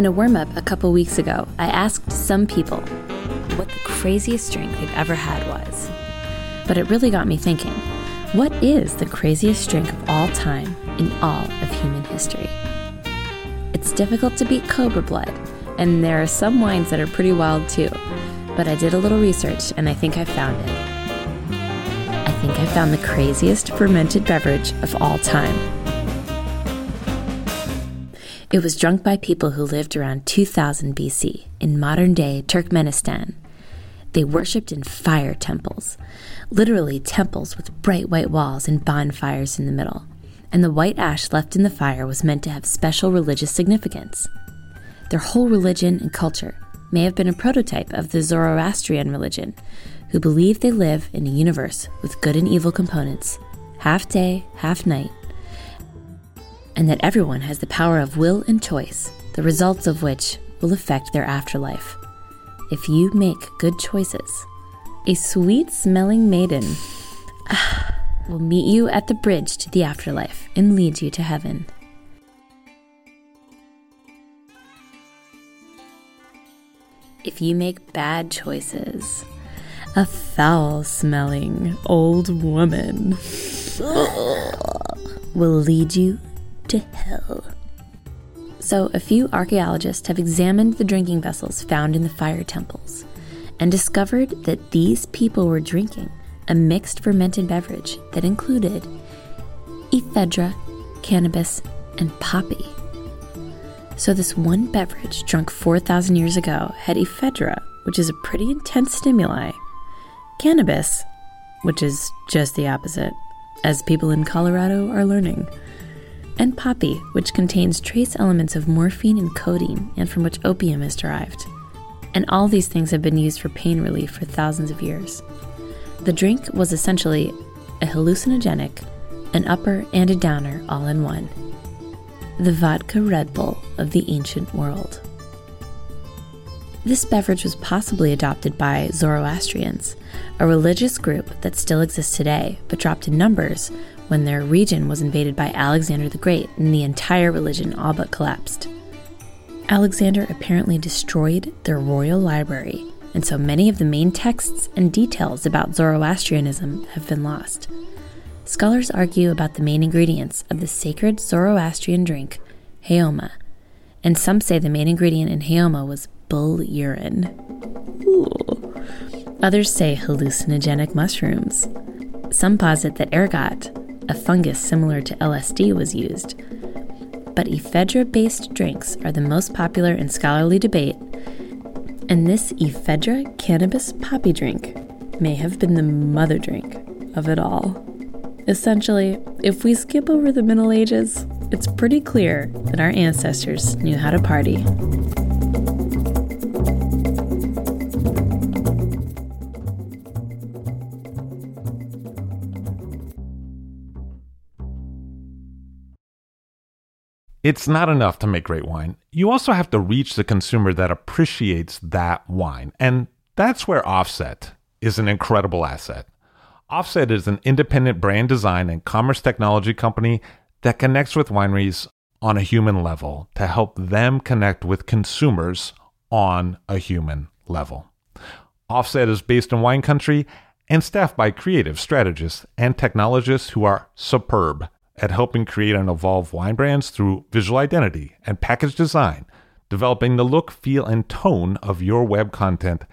In a warm up a couple weeks ago, I asked some people what the craziest drink they've ever had was. But it really got me thinking what is the craziest drink of all time in all of human history? It's difficult to beat Cobra Blood, and there are some wines that are pretty wild too. But I did a little research and I think I found it. I think I found the craziest fermented beverage of all time. It was drunk by people who lived around 2000 BC in modern day Turkmenistan. They worshipped in fire temples, literally temples with bright white walls and bonfires in the middle. And the white ash left in the fire was meant to have special religious significance. Their whole religion and culture may have been a prototype of the Zoroastrian religion, who believe they live in a universe with good and evil components, half day, half night, and that everyone has the power of will and choice, the results of which will affect their afterlife. If you make good choices, a sweet smelling maiden will meet you at the bridge to the afterlife and lead you to heaven. If you make bad choices, a foul smelling old woman will lead you to hell. So, a few archaeologists have examined the drinking vessels found in the fire temples and discovered that these people were drinking a mixed fermented beverage that included ephedra, cannabis, and poppy. So, this one beverage drunk 4,000 years ago had ephedra, which is a pretty intense stimuli, cannabis, which is just the opposite, as people in Colorado are learning and poppy, which contains trace elements of morphine and codeine, and from which opium is derived. And all these things have been used for pain relief for thousands of years. The drink was essentially a hallucinogenic, an upper and a downer all in one. The vodka Red Bull of the ancient world. This beverage was possibly adopted by Zoroastrians, a religious group that still exists today but dropped in numbers when their region was invaded by Alexander the Great and the entire religion all but collapsed. Alexander apparently destroyed their royal library, and so many of the main texts and details about Zoroastrianism have been lost. Scholars argue about the main ingredients of the sacred Zoroastrian drink, Haoma, and some say the main ingredient in Haoma was bull urine. Ooh. Others say hallucinogenic mushrooms. Some posit that ergot, a fungus similar to LSD was used. But ephedra based drinks are the most popular in scholarly debate, and this ephedra cannabis poppy drink may have been the mother drink of it all. Essentially, if we skip over the Middle Ages, it's pretty clear that our ancestors knew how to party. It's not enough to make great wine. You also have to reach the consumer that appreciates that wine. And that's where Offset is an incredible asset. Offset is an independent brand design and commerce technology company that connects with wineries on a human level to help them connect with consumers on a human level. Offset is based in wine country and staffed by creative strategists and technologists who are superb at helping create and evolve wine brands through visual identity and package design, developing the look, feel, and tone of your web content,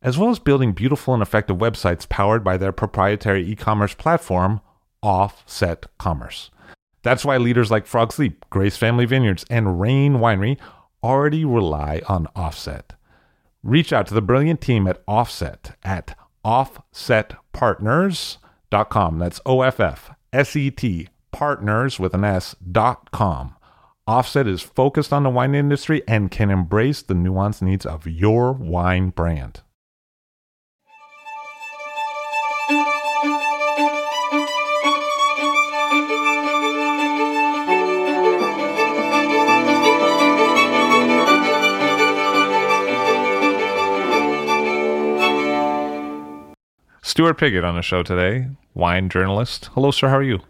as well as building beautiful and effective websites powered by their proprietary e commerce platform, Offset Commerce. That's why leaders like Frog's Leap, Grace Family Vineyards, and Rain Winery already rely on Offset. Reach out to the brilliant team at Offset at offsetpartners.com. That's O F F S E T partners with an S dot com. Offset is focused on the wine industry and can embrace the nuanced needs of your wine brand. Stuart Pigott on the show today, wine journalist. Hello, sir. How are you?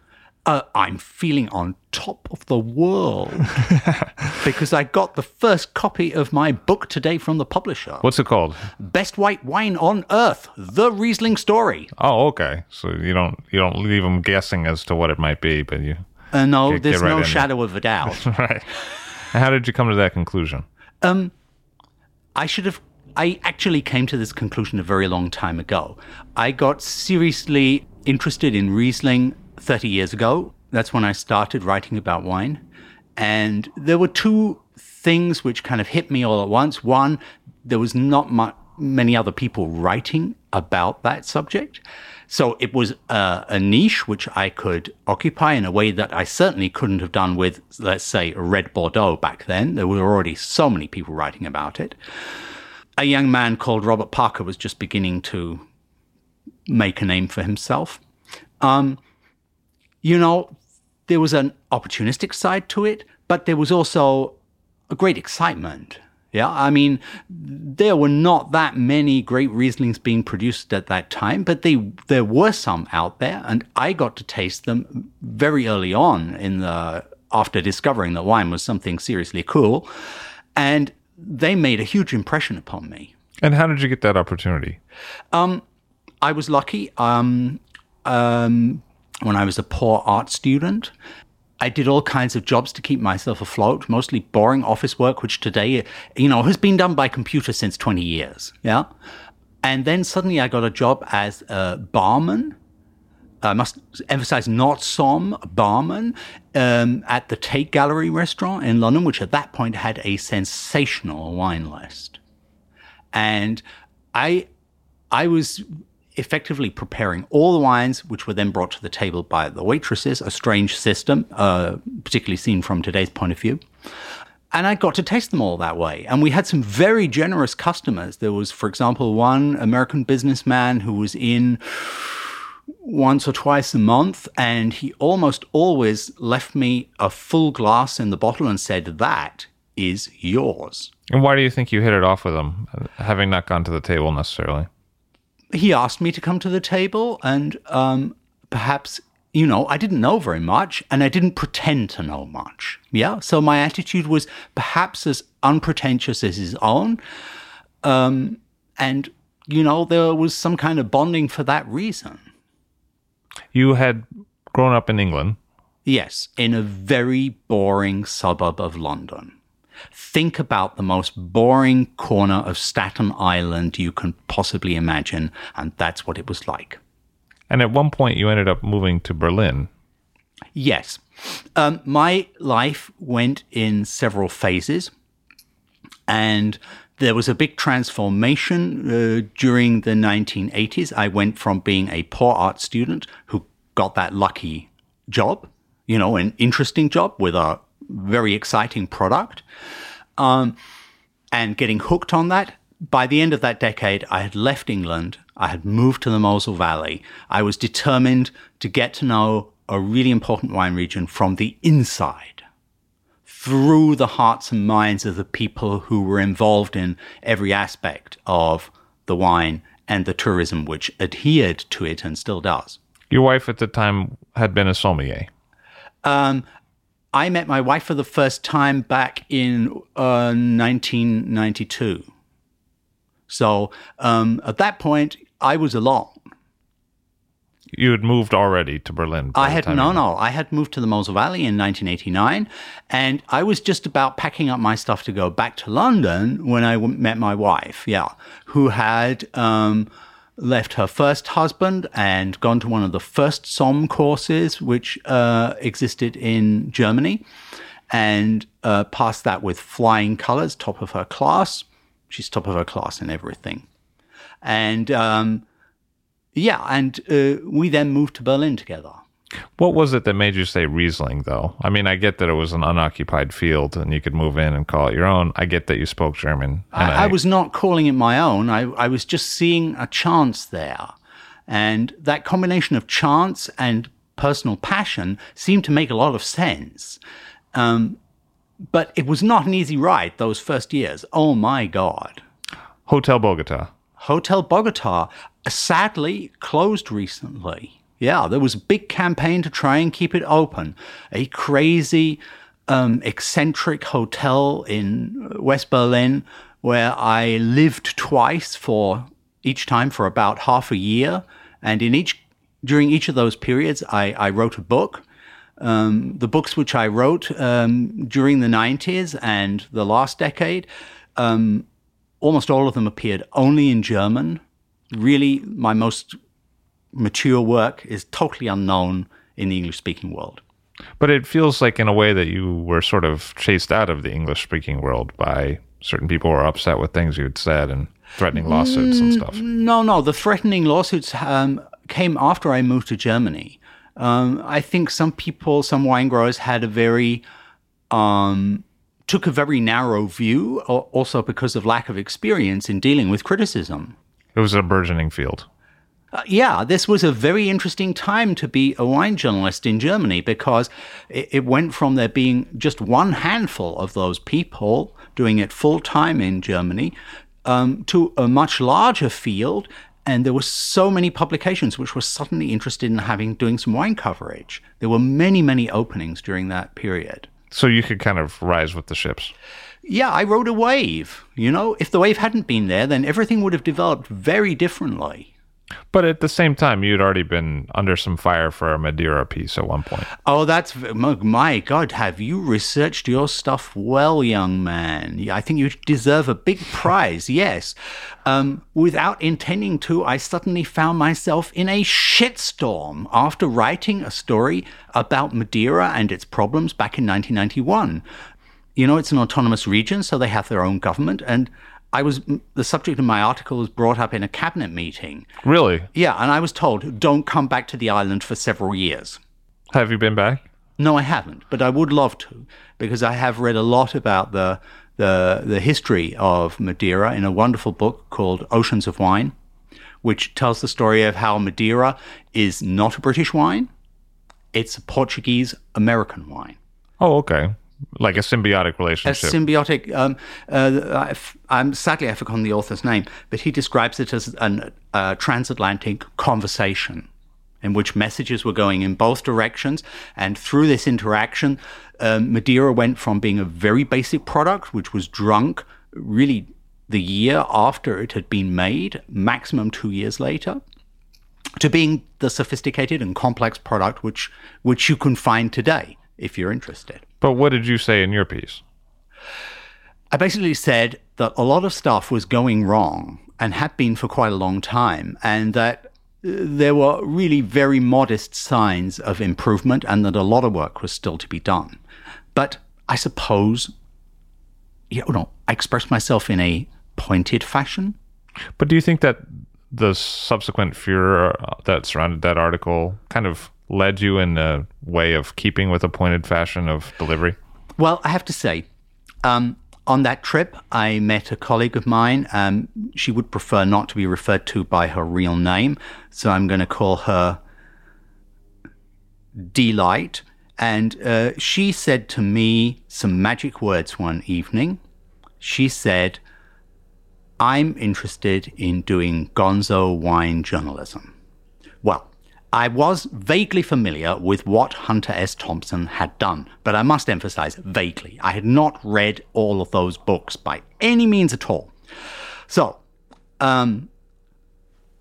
Uh, I'm feeling on top of the world because I got the first copy of my book today from the publisher. What's it called? Best White Wine on Earth: The Riesling Story. Oh, okay. So you don't you don't leave them guessing as to what it might be, but you. Uh, no, Get- there's get right no shadow of a doubt. right. How did you come to that conclusion? Um, I should have. I actually came to this conclusion a very long time ago. I got seriously interested in Riesling 30 years ago. That's when I started writing about wine. And there were two things which kind of hit me all at once. One, there was not mu- many other people writing about that subject. So it was uh, a niche which I could occupy in a way that I certainly couldn't have done with, let's say, Red Bordeaux back then. There were already so many people writing about it. A young man called Robert Parker was just beginning to make a name for himself. Um, you know, there was an opportunistic side to it, but there was also a great excitement. Yeah, I mean, there were not that many great Rieslings being produced at that time, but they there were some out there, and I got to taste them very early on in the after discovering that wine was something seriously cool, and they made a huge impression upon me. And how did you get that opportunity? I was lucky. Um, um, when I was a poor art student, I did all kinds of jobs to keep myself afloat, mostly boring office work, which today, you know, has been done by computer since 20 years. Yeah. And then suddenly I got a job as a barman. I must emphasize not som, barman, um, at the Tate Gallery restaurant in London, which at that point had a sensational wine list. And I I was effectively preparing all the wines, which were then brought to the table by the waitresses, a strange system, uh, particularly seen from today's point of view. And I got to taste them all that way. And we had some very generous customers. There was, for example, one American businessman who was in once or twice a month, and he almost always left me a full glass in the bottle and said, That is yours. And why do you think you hit it off with them, having not gone to the table necessarily? He asked me to come to the table and um, perhaps you know i didn't know very much and i didn't pretend to know much. Yeah? So my attitude was perhaps as unpretentious as his own. Um, and you know there was some kind of bonding for that reason. You had grown up in England. yes in a very boring suburb of london Think about the most boring corner of Staten Island you can possibly imagine, and that's what it was like. And at one point, you ended up moving to Berlin. Yes. Um, my life went in several phases, and there was a big transformation uh, during the 1980s. I went from being a poor art student who got that lucky job, you know, an interesting job with a very exciting product, um, and getting hooked on that. By the end of that decade, I had left England. I had moved to the Mosel Valley. I was determined to get to know a really important wine region from the inside through the hearts and minds of the people who were involved in every aspect of the wine and the tourism which adhered to it and still does. Your wife at the time had been a sommelier. Um, I met my wife for the first time back in uh, 1992. So um, at that point, I was alone. You had moved already to Berlin. by I had no, no. I had moved to the Mosel Valley in 1989, and I was just about packing up my stuff to go back to London when I w- met my wife. Yeah, who had um, left her first husband and gone to one of the first SOM courses, which uh, existed in Germany, and uh, passed that with flying colors, top of her class. She's top of her class in everything, and. Um, yeah, and uh, we then moved to Berlin together. What was it that made you say Riesling, though? I mean, I get that it was an unoccupied field and you could move in and call it your own. I get that you spoke German. and I, I was not calling it my own. I, I was just seeing a chance there. And that combination of chance and personal passion seemed to make a lot of sense. Um, but it was not an easy ride those first years. Oh my God. Hotel Bogota. Hotel Bogota sadly closed recently. Yeah, there was a big campaign to try and keep it open. A crazy, um, eccentric hotel in West Berlin where I lived twice for each time for about half a year. And in each, during each of those periods, I, I wrote a book. Um, the books which I wrote um, during the 90s and the last decade um, almost all of them appeared only in German. Really, my most mature work is totally unknown in the English speaking world. But it feels like, in a way, that you were sort of chased out of the English speaking world by certain people who were upset with things you had said and threatening lawsuits and stuff. No, no, the threatening lawsuits um, came after I moved to Germany. Um, I think some people, some wine growers had a very, um, took a very narrow view, also because of lack of experience in dealing with criticism. It was a burgeoning field. Uh, yeah, this was a very interesting time to be a wine journalist in Germany because it, it went from there being just one handful of those people doing it full time in Germany um, to a much larger field. And there were so many publications which were suddenly interested in having doing some wine coverage. There were many, many openings during that period. So you could kind of rise with the ships. Yeah, I rode a wave. You know, if the wave hadn't been there, then everything would have developed very differently. But at the same time, you'd already been under some fire for a Madeira piece at one point. Oh, that's my God! Have you researched your stuff well, young man? I think you deserve a big prize. Yes. Um, without intending to, I suddenly found myself in a shitstorm after writing a story about Madeira and its problems back in 1991. You know, it's an autonomous region, so they have their own government, and I was the subject of my article was brought up in a cabinet meeting. Really? Yeah, and I was told don't come back to the island for several years. Have you been back? No, I haven't, but I would love to because I have read a lot about the the the history of Madeira in a wonderful book called Oceans of Wine, which tells the story of how Madeira is not a British wine; it's a Portuguese American wine. Oh, okay. Like a symbiotic relationship. A symbiotic. Um, uh, I've, I'm sadly I've forgotten the author's name, but he describes it as a uh, transatlantic conversation in which messages were going in both directions, and through this interaction, um, Madeira went from being a very basic product, which was drunk really the year after it had been made, maximum two years later, to being the sophisticated and complex product which which you can find today if you're interested. But what did you say in your piece? I basically said that a lot of stuff was going wrong and had been for quite a long time, and that uh, there were really very modest signs of improvement and that a lot of work was still to be done. But I suppose, you know, I expressed myself in a pointed fashion. But do you think that the subsequent furor uh, that surrounded that article kind of led you in a way of keeping with a pointed fashion of delivery? Well, I have to say, um, on that trip, I met a colleague of mine. Um, she would prefer not to be referred to by her real name, so I'm going to call her Delight. And uh, she said to me some magic words one evening. She said, I'm interested in doing gonzo wine journalism. I was vaguely familiar with what Hunter S. Thompson had done, but I must emphasize vaguely. I had not read all of those books by any means at all. So, um,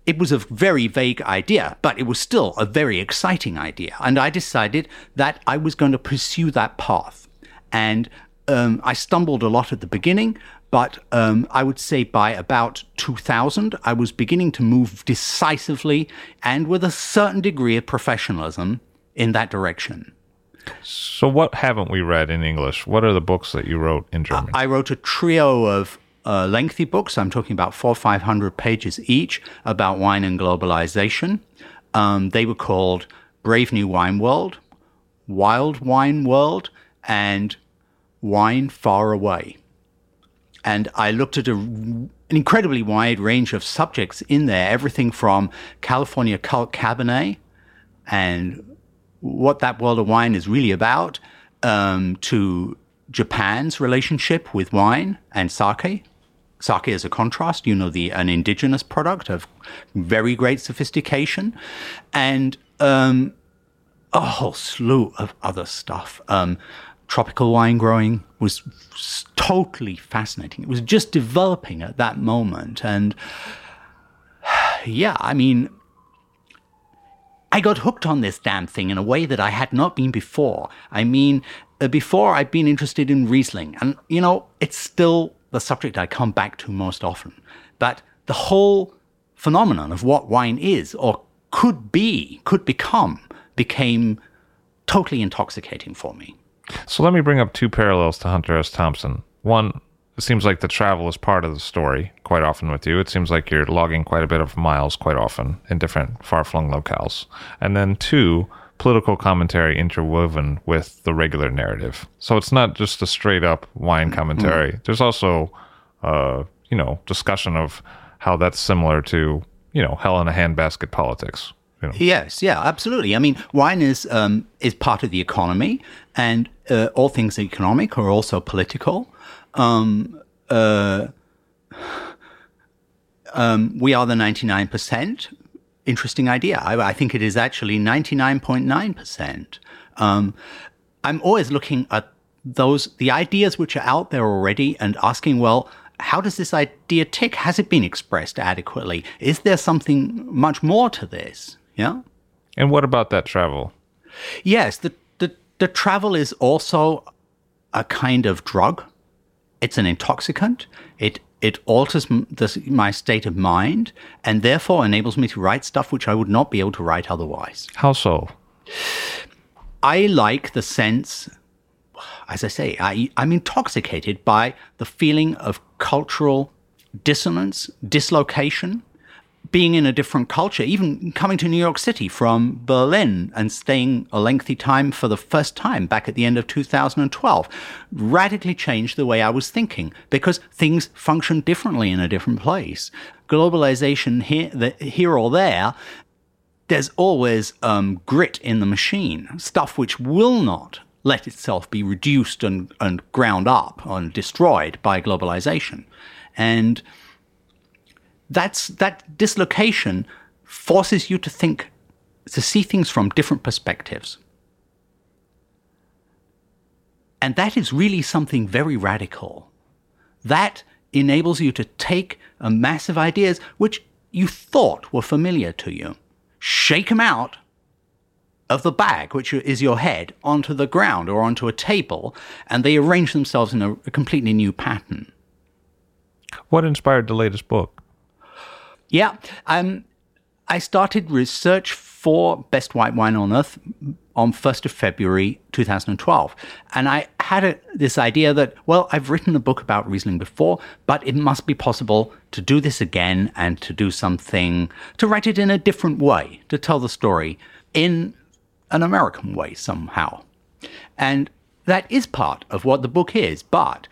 it was a very vague idea, but it was still a very exciting idea. And I decided that I was going to pursue that path. And um, I stumbled a lot at the beginning, but um, I would say by about 2000, I was beginning to move decisively and with a certain degree of professionalism in that direction. So, what haven't we read in English? What are the books that you wrote in German? I wrote a trio of uh, lengthy books. I'm talking about four, five hundred pages each about wine and globalization. Um, they were called Brave New Wine World, Wild Wine World, and Wine Far Away. And I looked at a, an incredibly wide range of subjects in there, everything from California cult Cabernet and what that world of wine is really about, um, to Japan's relationship with wine and sake. Sake as a contrast, you know, the an indigenous product of very great sophistication, and um, a whole slew of other stuff. Um, tropical wine growing was totally fascinating. It was just developing at that moment. And yeah, I mean, I got hooked on this damn thing in a way that I had not been before. I mean, uh, before I'd been interested in Riesling, and you know, it's still the subject I come back to most often. But the whole phenomenon of what wine is or could be, could become, became totally intoxicating for me. So let me bring up two parallels to Hunter S. Thompson. One, it seems like the travel is part of the story quite often with you. It seems like you're logging quite a bit of miles quite often in different far flung locales. And then two, political commentary interwoven with the regular narrative. So it's not just a straight up wine commentary. Mm. There's also, uh, you know, discussion of how that's similar to, you know, hell in a handbasket politics. You know. Yes, yeah, absolutely. I mean, wine is um, is part of the economy, and uh, all things economic are also political. Um, uh, um, we are the ninety nine percent. Interesting idea. I, I, think it is actually ninety nine point nine percent. Um, I'm always looking at those the ideas which are out there already and asking, well, how does this idea tick? Has it been expressed adequately? Is there something much more to this? Yeah. And what about that travel? Yes, the, the, travel is also a kind of drug. It's an intoxicant. It it alters the, my state of mind and therefore enables me to write stuff which I would not be able to write otherwise. How so? I like the sense, as I say, I, I'm intoxicated by the feeling of cultural dissonance, dislocation, being in a different culture, even coming to New York City from Berlin and staying a lengthy time for the first time back at the end of 2012, radically changed the way I was thinking because things function differently in a different place. Globalization here, the, here or there, there's always um, grit in the machine, stuff which will not let itself be reduced and, and ground up and destroyed by globalization. And that's that dislocation forces you to think to see things from different perspectives and that is really something very radical that enables you to take a massive ideas which you thought were familiar to you shake them out of the bag, which is your head, onto the ground or onto a table, and they arrange themselves in a, a completely new pattern. What inspired the latest book? Yeah. Um, I started research for Best White Wine on Earth on 1st of February 2012. And I had a, this idea that, well, I've written a book about Riesling before, but it must be possible to do this again and to do something, to write it in a different way, to tell the story in an American way somehow. And that is part of what the book is, but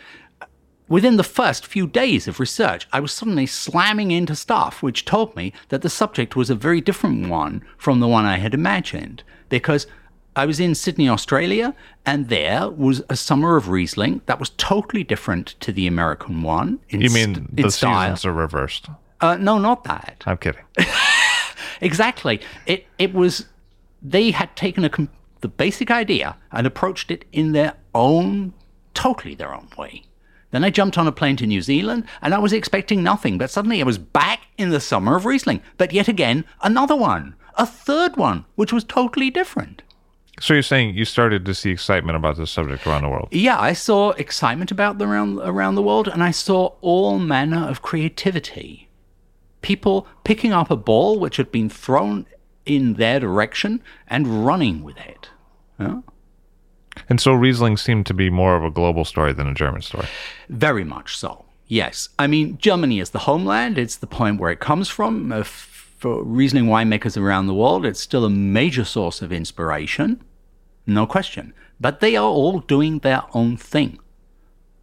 Within the first few days of research, I was suddenly slamming into stuff which told me that the subject was a very different one from the one I had imagined, because I was in Sydney, Australia, and there was a summer of Riesling that was totally different to the American one. In You mean st- the in style? seasons are reversed? Uh, no, not that. I'm kidding. Exactly. It it was they had taken a com- the basic idea and approached it in their own totally their own way. Then I jumped on a plane to New Zealand and I was expecting nothing, but suddenly I was back in the summer of Riesling. But yet again, another one, a third one, which was totally different. So you're saying you started to see excitement about this subject around the world? Yeah, I saw excitement about the around around the world, and I saw all manner of creativity. People picking up a ball which had been thrown in their direction and running with it. Yeah? And so Riesling seemed to be more of a global story than a German story. Very much so. Yes, I mean Germany is the homeland. It's the point where it comes from. Uh, for Riesling winemakers around the world, it's still a major source of inspiration, no question. But they are all doing their own thing,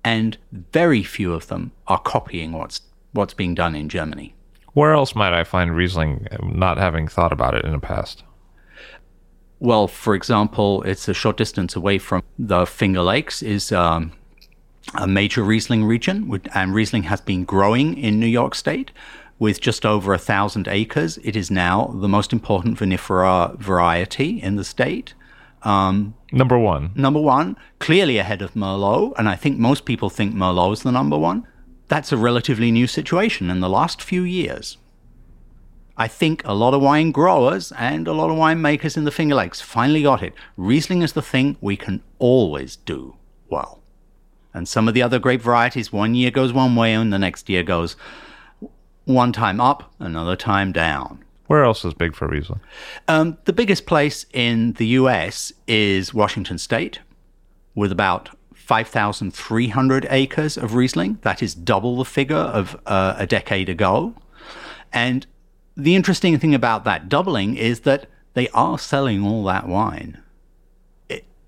and very few of them are copying what's what's being done in Germany. Where else might I find Riesling not having thought about it in the past? Well, for example, it's a short distance away from the Finger Lakes is um, a major Riesling region, and Riesling has been growing in New York State with just over a thousand acres. It is now the most important vinifera variety in the state. Um, Number one, number one, clearly ahead of Merlot, and I think most people think Merlot is the number one. That's a relatively new situation in the last few years. I think a lot of wine growers and a lot of winemakers in the Finger Lakes finally got it. Riesling is the thing we can always do well. And some of the other grape varieties, one year goes one way and the next year goes one time up, another time down. where else is big for Riesling? Um, the biggest place in the US is Washington State, with about 5,300 acres of Riesling. That is double the figure of uh, a decade ago. And the interesting thing about that doubling is that they are selling all that wine.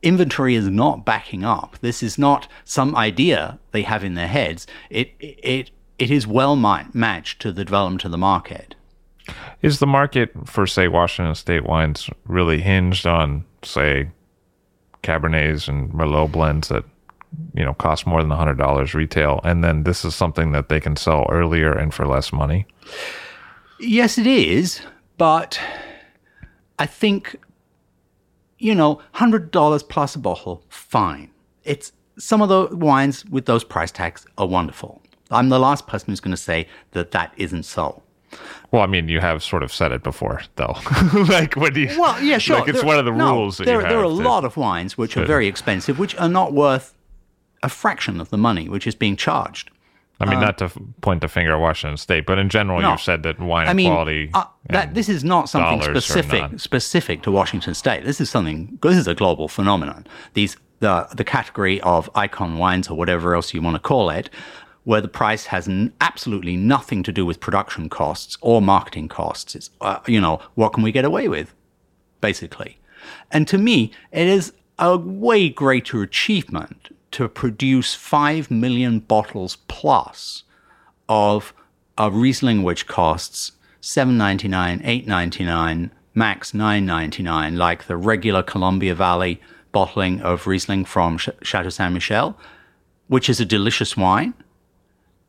Inventory is not backing up. This is not some idea they have in their heads. It it it is well ma- matched to the development of the market. Is the market for, say, Washington State wines really hinged on, say, Cabernets and Merlot blends that, you know, cost more than $100 retail? And then this is something that they can sell earlier and for less money? Yes, it is, but I think, you know, hundred dollars plus a bottle, fine. It's some of the wines with those price tags are wonderful. I'm the last person who's going to say that that isn't so. Well, I mean, you have sort of said it before, though. like, what do you? Well, yeah, sure. Like, it's There- one of the no, rules that there, you have. there are a to- lot of wines which are very expensive, which are not worth a fraction of the money which is being charged. I mean, not to point the finger at Washington State, but in general, No. you've said that wine I mean, quality. uh, that this is not something specific specific to Washington State. This is something. This is a global phenomenon. These the the category of icon wines or whatever else you want to call it, where the price has n- absolutely nothing to do with production costs or marketing costs. It's uh, you know what can we get away with, basically, and to me it is a way greater achievement to produce five million bottles plus of a Riesling which costs seven ninety nine, eight ninety nine, max nine ninety nine, like the regular Columbia Valley bottling of Riesling from Ch- Chateau Ste. Michelle, which is a delicious wine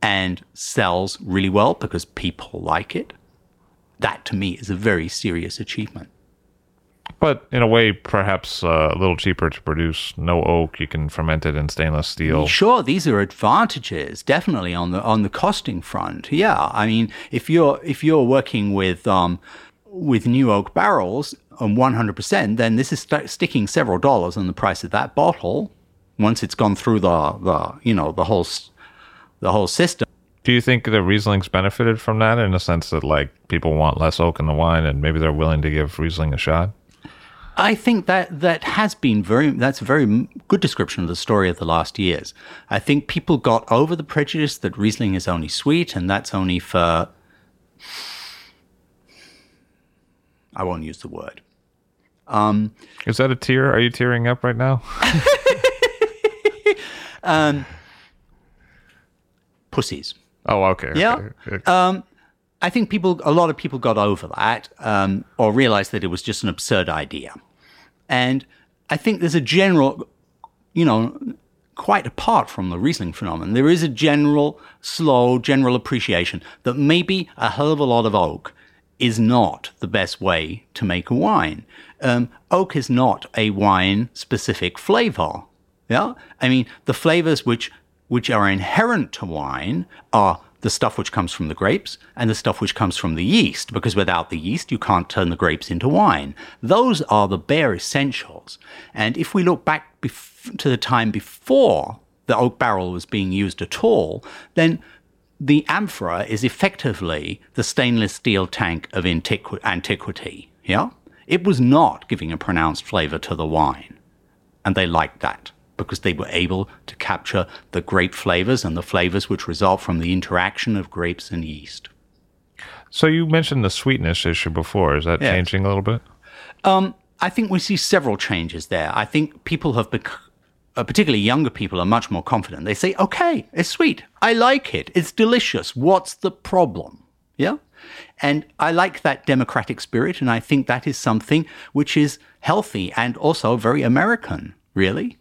and sells really well because people like it. That to me is a very serious achievement. But in a way, perhaps uh, a little cheaper to produce. No oak. You can ferment it in stainless steel. Sure, these are advantages definitely on the on the costing front. Yeah, I mean, if you're if you're working with um, with new oak barrels on 100%, then this is st- sticking several dollars on the price of that bottle once it's gone through the the you know the whole the whole system. Do you think that Riesling's benefited from that in the sense that like people want less oak in the wine and maybe they're willing to give Riesling a shot? I think that that has been very that's a very good description of the story of the last years. I think people got over the prejudice that Riesling is only sweet and that's only for I won't use the word. Um, is that a tear? Are you tearing up right now? Um, pussies. Oh, okay. Yeah. okay. I think people, a lot of people got over that um, or realized that it was just an absurd idea. And I think there's a general, you know, quite apart from the Riesling phenomenon, there is a general, slow, general appreciation that maybe a hell of a lot of oak is not the best way to make a wine. Um, oak is not a wine specific flavor. Yeah. I mean, the flavors which, which are inherent to wine are the stuff which comes from the grapes and the stuff which comes from the yeast, because without the yeast, you can't turn the grapes into wine. Those are the bare essentials. And if we look back bef- to the time before the oak barrel was being used at all, then the amphora is effectively the stainless steel tank of antiqu- antiquity. Yeah? It was not giving a pronounced flavor to the wine. And they liked that because they were able to capture the grape flavors and the flavors which result from the interaction of grapes and yeast. So you mentioned the sweetness issue before. Is that Yes. changing a little bit? Um, I think we see several changes there. I think people have become, uh, particularly younger people, are much more confident. They say, okay, it's sweet. I like it. It's delicious. What's the problem? Yeah? And I like that democratic spirit, and I think that is something which is healthy and also very American, really.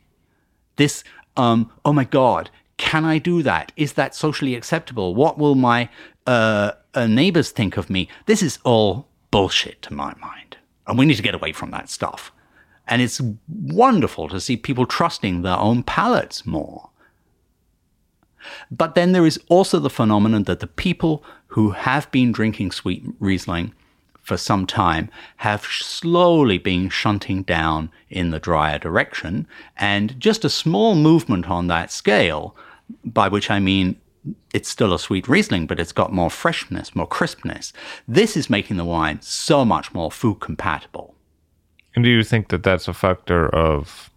This, um, oh my God, can I do that? Is that socially acceptable? What will my uh, uh, neighbors think of me? This is all bullshit to my mind. And we need to get away from that stuff. And it's wonderful to see people trusting their own palates more. But then there is also the phenomenon that the people who have been drinking sweet Riesling for some time have slowly been shunting down in the drier direction. And just a small movement on that scale, by which I mean it's still a sweet Riesling, but it's got more freshness, more crispness. This is making the wine so much more food compatible. And do you think that that's a factor of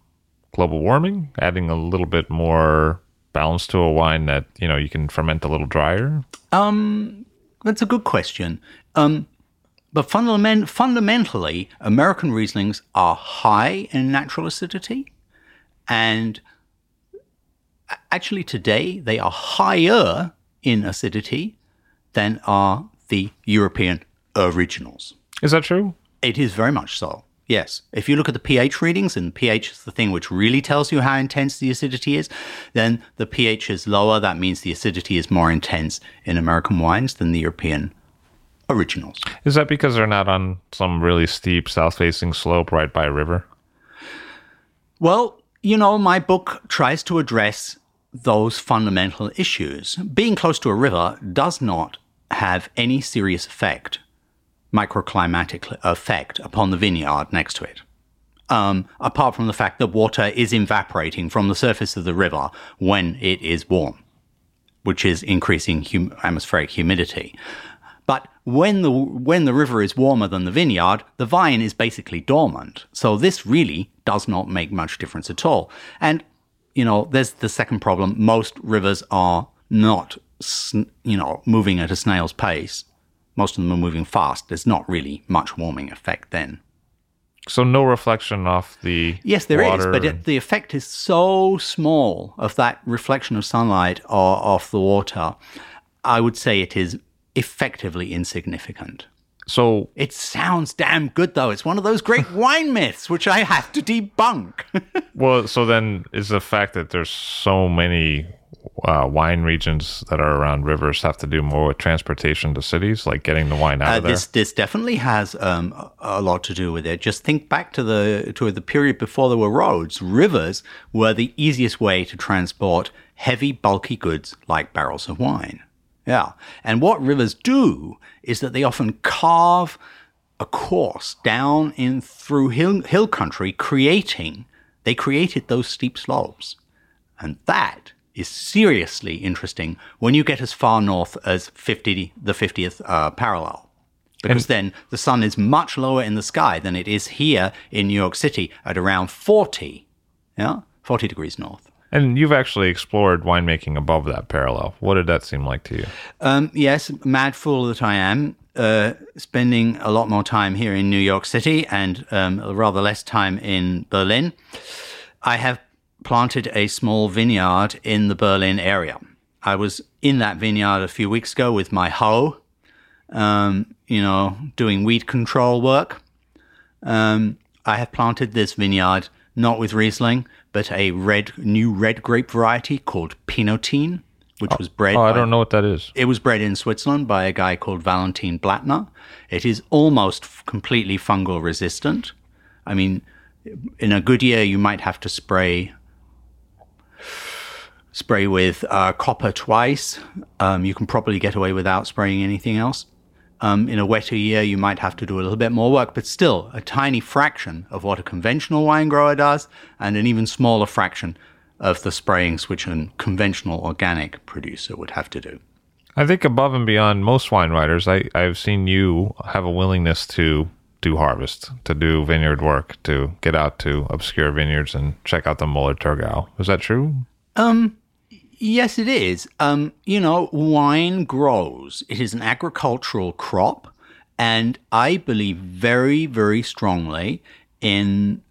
global warming, adding a little bit more balance to a wine that you know you can ferment a little drier? Um, that's a good question. Um, but fundament- fundamentally, American Rieslings are high in natural acidity, and actually today they are higher in acidity than are the European originals. Is that true? It is very much so. Yes. If you look at the pH readings, and pH is the thing which really tells you how intense the acidity is, then the pH is lower. That means the acidity is more intense in American wines than the European originals. Is that because they're not on some really steep south-facing slope right by a river? Well, you know, my book tries to address those fundamental issues. Being close to a river does not have any serious effect, microclimatic effect, upon the vineyard next to it. Um, apart from the fact that water is evaporating from the surface of the river when it is warm, which is increasing hum- atmospheric humidity. But when the when the river is warmer than the vineyard, the vine is basically dormant. So this really does not make much difference at all. And you know, there's the second problem. Most rivers are not, you know, moving at a snail's pace. Most of them are moving fast. There's not really much warming effect then. So no reflection off the Yes, there is, but it, the effect is so small of that reflection of sunlight or off the water. I would say it is effectively insignificant. so It sounds damn good, though. It's one of those great wine myths which I have to debunk. well, so then is the fact that there's so many uh, wine regions that are around rivers have to do more with transportation to cities, like getting the wine out Uh, of there. this this definitely has um, a a lot to do with it. Just think back to the to the period before there were roads. Rivers were the easiest way to transport heavy, bulky goods like barrels of wine. Yeah, and what rivers do is that they often carve a course down in through hill hill country, creating they created those steep slopes, and that is seriously interesting when you get as far north as 50 the 50th uh, parallel. Because then the sun is much lower in the sky than it is here in New York City at around 40 yeah 40 degrees north and you've actually explored winemaking above that parallel. What did that seem like to you? um, yes mad fool that I am uh, spending a lot more time here in New York City and um, rather less time in Berlin I have planted a small vineyard in the Berlin area. I was in that vineyard a few weeks ago with my hoe, um, you know, doing weed control work. Um, I have planted this vineyard not with Riesling, but a red new red grape variety called Pinotin, which was bred. Oh, I by- don't know what that is. It was bred in Switzerland by a guy called Valentin Blattner. It is almost f- completely fungal resistant. I mean, in a good year, you might have to spray spray with uh, copper twice. Um, you can probably get away without spraying anything else. Um, in a wetter year, you might have to do a little bit more work, but still a tiny fraction of what a conventional wine grower does, and an even smaller fraction of the sprayings which a conventional organic producer would have to do. I think above and beyond most wine writers, I, I've seen you have a willingness to do harvest, to do vineyard work, to get out to obscure vineyards and check out the Müller-Thurgau. Is that true? Yes, it is. Um, you know, wine grows. It is an agricultural crop, and I believe very, very strongly in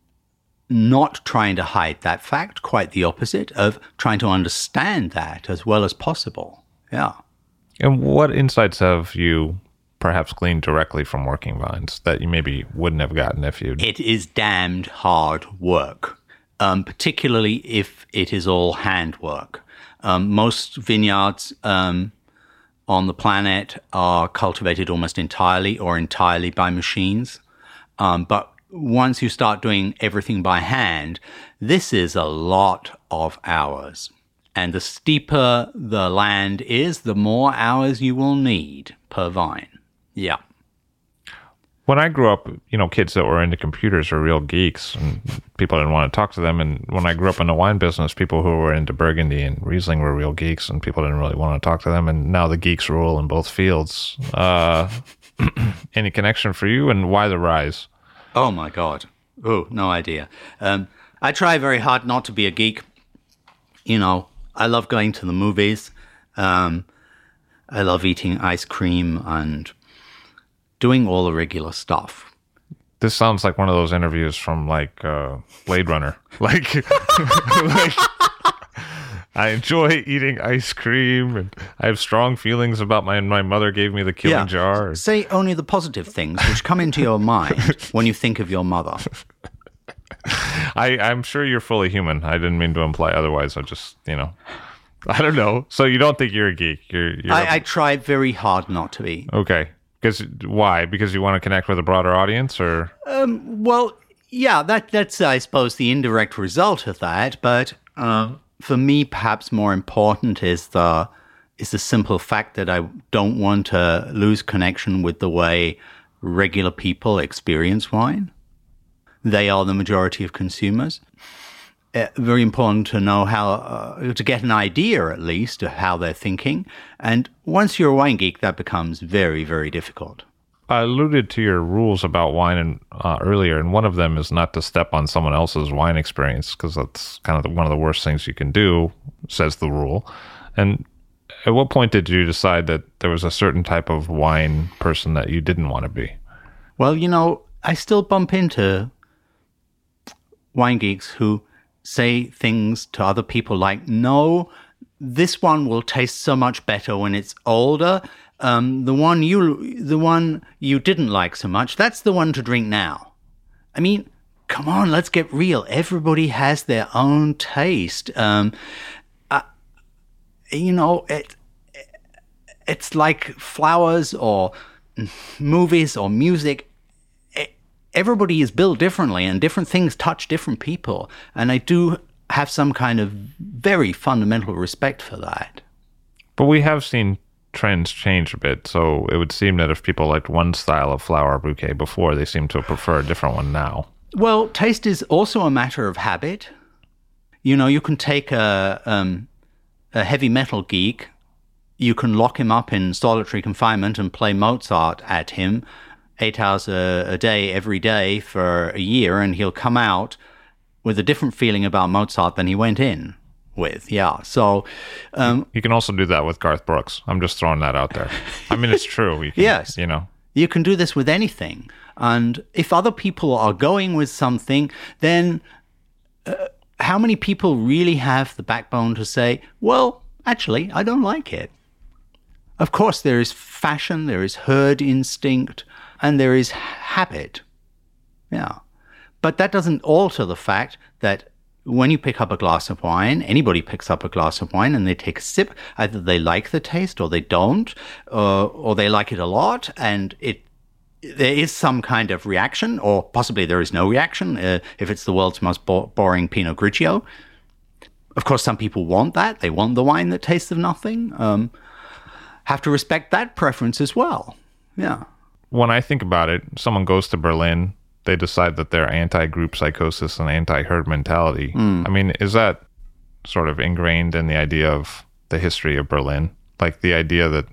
not trying to hide that fact, quite the opposite, of trying to understand that as well as possible. Yeah. And what insights have you perhaps gleaned directly from working vines that you maybe wouldn't have gotten if you'd It is damned hard work, um, particularly if it is all handwork. Um, most vineyards um, on the planet are cultivated almost entirely or entirely by machines. Um, but once you start doing everything by hand, this is a lot of hours. And the steeper the land is, the more hours you will need per vine. Yeah. When I grew up, you know, kids that were into computers were real geeks, and people didn't want to talk to them. And when I grew up in the wine business, people who were into Burgundy and Riesling were real geeks, and people didn't really want to talk to them. And now the geeks rule in both fields. Uh, any connection for you, and why the rise? Oh my god. Oh, no idea. Um, I try very hard not to be a geek. You know, I love going to the movies. Um, I love eating ice cream and doing all the regular stuff. This sounds like one of those interviews from like uh, Blade Runner. Like, like I enjoy eating ice cream, and I have strong feelings about my. My mother gave me the killing jar. Say only the positive things which come into your mind when you think of your mother. I, I'm sure you're fully human. I didn't mean to imply otherwise. I just, you know, I don't know. So you don't think you're a geek? You're, you're I, I try very hard not to be. okay. Because why? Because you want to connect with a broader audience, or Well, yeah, that that's I suppose the indirect result of that. But um, for me, perhaps more important is the is the simple fact that I don't want to lose connection with the way regular people experience wine. They are the majority of consumers. Uh, very important to know how uh, to get an idea at least of how they're thinking. And once you're a wine geek, that becomes very very difficult. I alluded to your rules about wine and, uh, earlier, and one of them is not to step on someone else's wine experience because that's kind of the, one of the worst things you can do, says the rule. And at what point did you decide that there was a certain type of wine person that you didn't want to be? Well, you know, I still bump into wine geeks who say things to other people like, no, this one will taste so much better when it's older. Um, the one you, the one you didn't like so much, that's the one to drink now. I mean, come on, let's get real. Everybody has their own taste. Um, you know, it, it's like flowers or movies or music everybody is built differently and different things touch different people. And I do have some kind of very fundamental respect for that. But we have seen trends change a bit, so it would seem that if people liked one style of flower bouquet before, they seem to prefer a different one now. Well, taste is also a matter of habit. You know, you can take a, um, a heavy metal geek, you can lock him up in solitary confinement and play Mozart at him eight hours a, a day every day for a year, and he'll come out with a different feeling about Mozart than he went in with. Yeah. So, um, You can also do that with Garth Brooks. I'm just throwing that out there. I mean, it's true. You can, Yes. You know, You can do this with anything. And if other people are going with something, then uh, how many people really have the backbone to say, well, actually, I don't like it? Of course, there is fashion, there is herd instinct, and there is habit. Yeah. But that doesn't alter the fact that when you pick up a glass of wine, anybody picks up a glass of wine and they take a sip, either they like the taste or they don't, uh, or they like it a lot, and it there is some kind of reaction, or possibly there is no reaction uh, if it's the world's most bo- boring Pinot Grigio. Of course, some people want that; they want the wine that tastes of nothing. Um, have to respect that preference as well. Yeah. When I think about it, someone goes to Berlin they decide that they're anti-group psychosis and anti-herd mentality. Mm. I mean, is that sort of ingrained in the idea of the history of Berlin? Like the idea that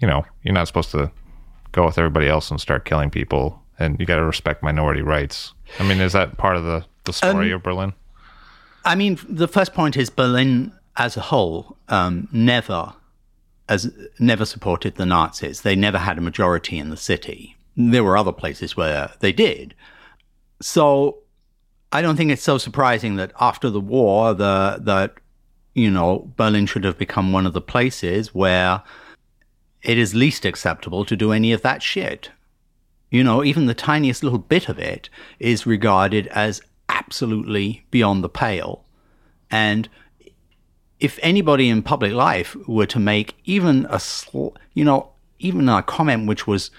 you know you're not supposed to go with everybody else and start killing people, and you got to respect minority rights. I mean, is that part of the the story um, of Berlin? I mean, the first point is Berlin as a whole um, never as never supported the Nazis. They never had a majority in the city. There were other places where they did. So I don't think it's so surprising that after the war, the that you know Berlin should have become one of the places where it is least acceptable to do any of that shit. You know, even the tiniest little bit of it is regarded as absolutely beyond the pale. And if anybody in public life were to make even a, sl- you know, even a comment which was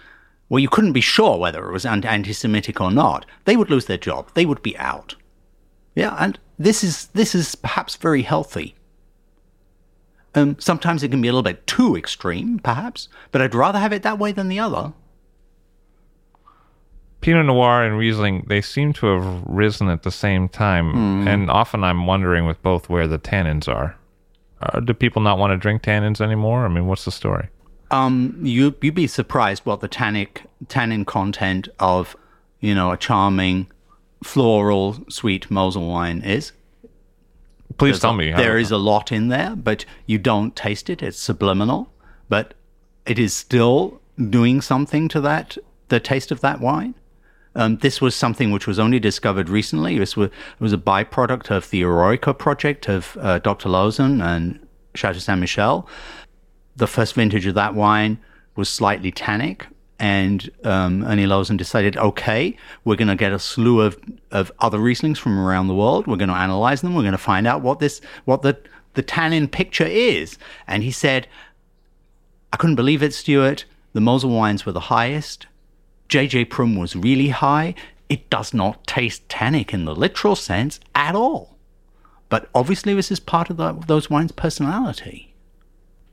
well you couldn't be sure whether it was anti Semitic or not, they would lose their job. They would be out. Yeah, and this is this is perhaps very healthy. Um, sometimes it can be a little bit too extreme, perhaps, but I'd rather have it that way than the other. Pinot Noir and Riesling, they seem to have risen at the same time, mm. and often I'm wondering with both where the tannins are. Uh, do people not want to drink tannins anymore? I mean, what's the story? Um, you you'd be surprised what the tannic tannin content of you know a charming floral sweet Mosel wine is. Please There's tell a, me. There is a lot in there, but you don't taste it. It's subliminal, but it is still doing something to that the taste of that wine. Um, this was something which was only discovered recently. This was, was a byproduct of the Eroica project of uh, Dr. Loosen and Chateau Ste. Michelle. the first vintage of that wine was slightly tannic. And um, Ernie Loosen decided, okay, we're going to get a slew of, of other Rieslings from around the world. We're going to analyze them. We're going to find out what this, what the, the tannin picture is. And he said, I couldn't believe it, Stuart. The Mosel wines were the highest. JJ Prüm was really high. It does not taste tannic in the literal sense at all. But obviously, this is part of the, those wines' personality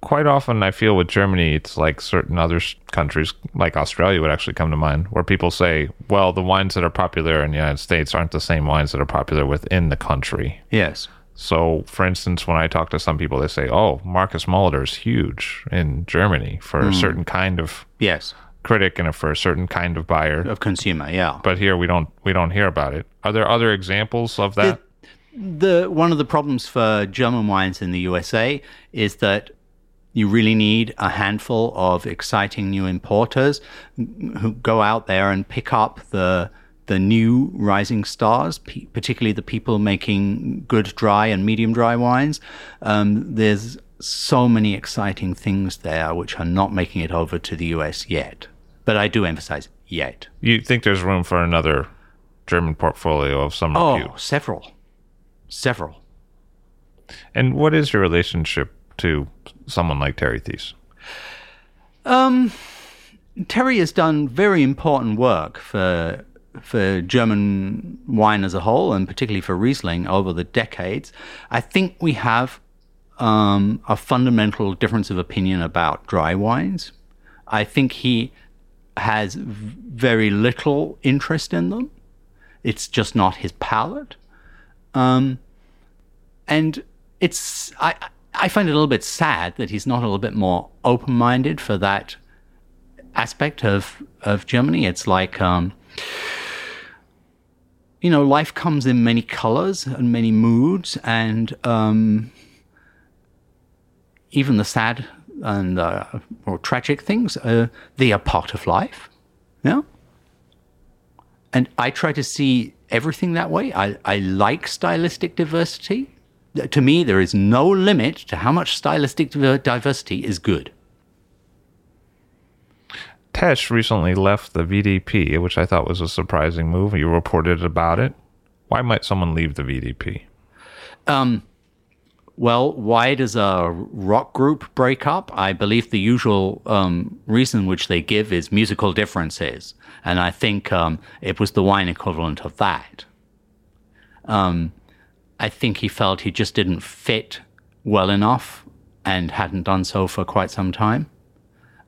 quite often I feel with Germany, it's like certain other countries, like Australia, would actually come to mind, where people say, "Well, the wines that are popular in the United States aren't the same wines that are popular within the country." Yes. So, for instance, when I talk to some people, they say, "Oh, Markus Molitor is huge in Germany for mm. a certain kind of yes critic and for a certain kind of buyer of consumer." Yeah. But here we don't we don't hear about it. Are there other examples of that? The, the one of the problems for German wines in the USA is that you really need a handful of exciting new importers who go out there and pick up the the new rising stars, particularly the people making good dry and medium dry wines. Um, there's so many exciting things there which are not making it over to the US yet. But I do emphasize yet. You think there's room for another German portfolio of some oh, repute? Oh, several. Several. And what is your relationship to someone like Terry Theise? Um, Terry has done very important work for for German wine as a whole, and particularly for Riesling over the decades. I think we have um, a fundamental difference of opinion about dry wines. I think he has very little interest in them. It's just not his palate. Um, and it's I I find it a little bit sad that he's not a little bit more open minded for that aspect of of Germany. It's like um, you know, life comes in many colors and many moods, and um, even the sad and uh, or tragic things, uh, they are part of life. Yeah. And I try to see everything that way. I, I like stylistic diversity to me, there is no limit to how much stylistic diversity is good. Tesch recently left the VDP, which I thought was a surprising move. You reported about it. Why might someone leave the VDP? Um, well, why does a rock group break up? I believe the usual um, reason which they give is musical differences. And I think um, it was the wine equivalent of that. Um, I think he felt he just didn't fit well enough and hadn't done so for quite some time.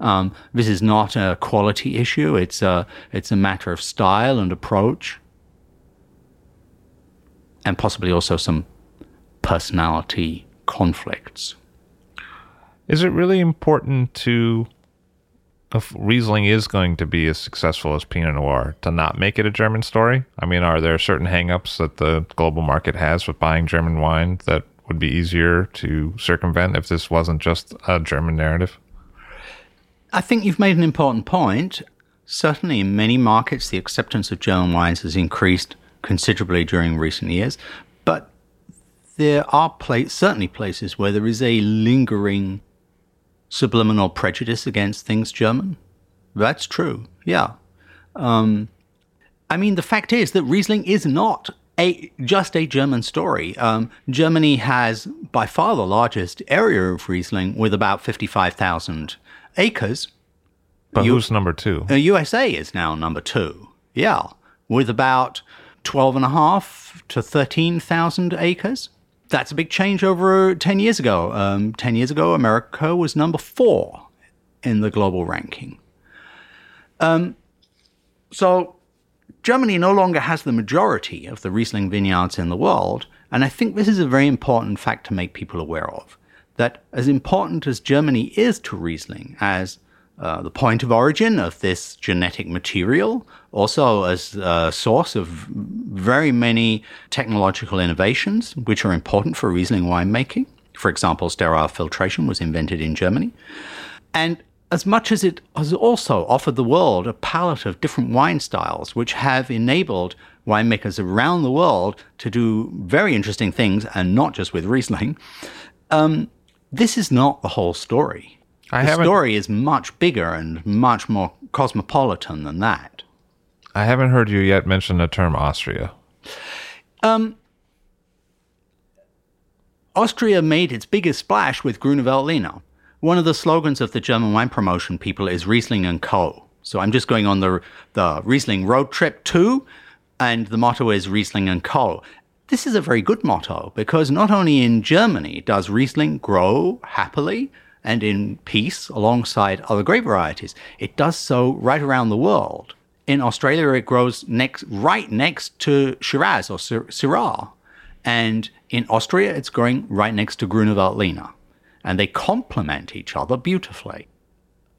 Um, this is not a quality issue. It's a, it's a matter of style and approach, and possibly also some personality conflicts. Is it really important to, if Riesling is going to be as successful as Pinot Noir, to not make it a German story? I mean, are there certain hangups that the global market has with buying German wine that would be easier to circumvent if this wasn't just a German narrative? I think you've made an important point. Certainly, in many markets, the acceptance of German wines has increased considerably during recent years. There are certainly places where there is a lingering subliminal prejudice against things German. That's true, yeah. Um, I mean, the fact is that Riesling is not a just a German story. Um, Germany has by far the largest area of Riesling, with about fifty-five thousand acres. But U- who's number two? Uh, USA is now number two. Yeah, with about twelve and a half to thirteen thousand acres. That's a big change over ten years ago. Um, ten years ago, America was number four in the global ranking. Um, so Germany no longer has the majority of the Riesling vineyards in the world, and I think this is a very important fact to make people aware of that as important as Germany is to Riesling as uh, the point of origin of this genetic material, also as a source of very many technological innovations which are important for Riesling winemaking. For example, sterile filtration was invented in Germany. And as much as it has also offered the world a palette of different wine styles, which have enabled winemakers around the world to do very interesting things, and not just with Riesling, um, this is not the whole story. I the story is much bigger and much more cosmopolitan than that. I haven't heard you yet mention the term Austria. Um, Austria made its biggest splash with Grüner Veltliner. One of the slogans of the German wine promotion people is Riesling and Co. So I'm just going on the the Riesling road trip too, and the motto is Riesling and Co. This is a very good motto because not only in Germany does Riesling grow happily and in peace alongside other grape varieties, it does so right around the world. In Australia, it grows next, right next to Shiraz or Syrah. And in Austria, it's growing right next to Grüner Veltliner. And they complement each other beautifully.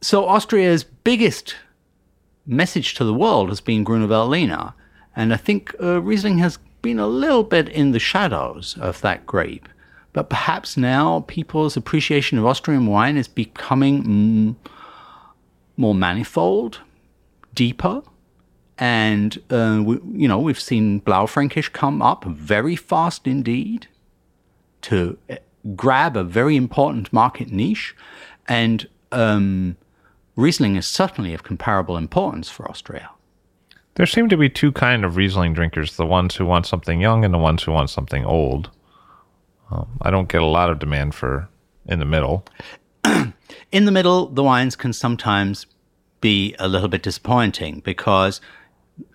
So Austria's biggest message to the world has been Grüner Veltliner. And I think uh, Riesling has been a little bit in the shadows of that grape. But perhaps now people's appreciation of Austrian wine is becoming more manifold, deeper. And, uh, we, you know, we've seen Blaufränkisch come up very fast indeed to eh, grab a very important market niche. And um, Riesling is certainly of comparable importance for Austria. There seem to be two kind of Riesling drinkers: the ones who want something young and the ones who want something old. Um, I don't get a lot of demand for in the middle. in the middle, the wines can sometimes be a little bit disappointing because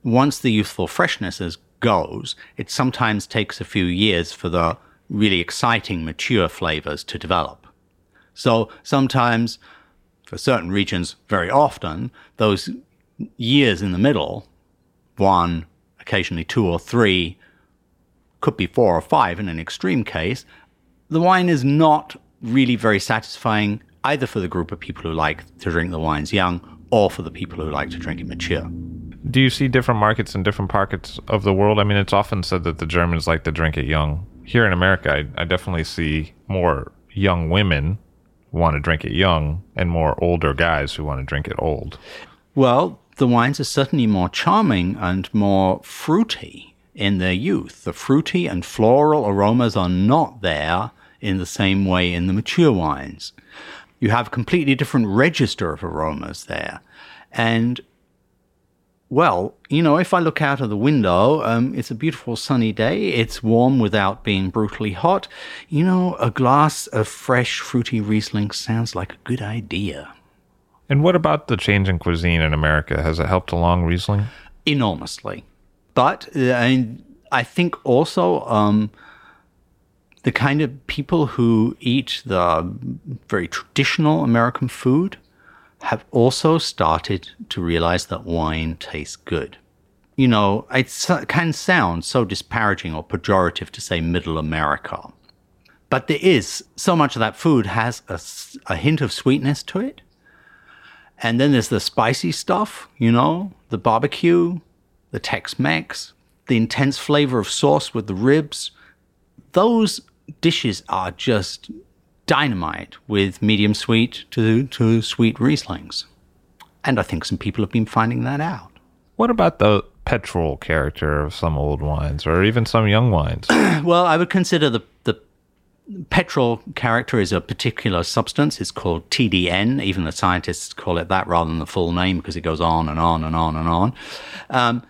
once the youthful freshness is, goes, it sometimes takes a few years for the really exciting mature flavors to develop. So sometimes, for certain regions, very often, those years in the middle one, occasionally two or three, could be four or five in an extreme case, the wine is not really very satisfying either for the group of people who like to drink the wines young or for the people who like to drink it mature. Do you see different markets in different pockets of the world? I mean, it's often said that the Germans like to drink it young. Here in America, I, I definitely see more young women want to drink it young and more older guys who want to drink it old. Well, the wines are certainly more charming and more fruity in their youth. The fruity and floral aromas are not there in the same way in the mature wines. You have a completely different register of aromas there. And well, you know, if I look out of the window, um, it's a beautiful sunny day. It's warm without being brutally hot. You know, a glass of fresh, fruity Riesling sounds like a good idea. And what about the change in cuisine in America? Has it helped along Riesling? Enormously. But uh, I, I think also um, the kind of people who eat the very traditional American food have also started to realize that wine tastes good. You know, it can sound so disparaging or pejorative to say middle America. But there is so much of that food has a, a hint of sweetness to it. And then there's the spicy stuff, you know, the barbecue, the Tex Mex, the intense flavor of sauce with the ribs. Those dishes are just dynamite with medium sweet to, to sweet Rieslings. And I think some people have been finding that out. What about the petrol character of some old wines or even some young wines? well, I would consider the, the petrol character is a particular substance. It's called TDN. Even the scientists call it that rather than the full name because it goes on and on and on and on. Um,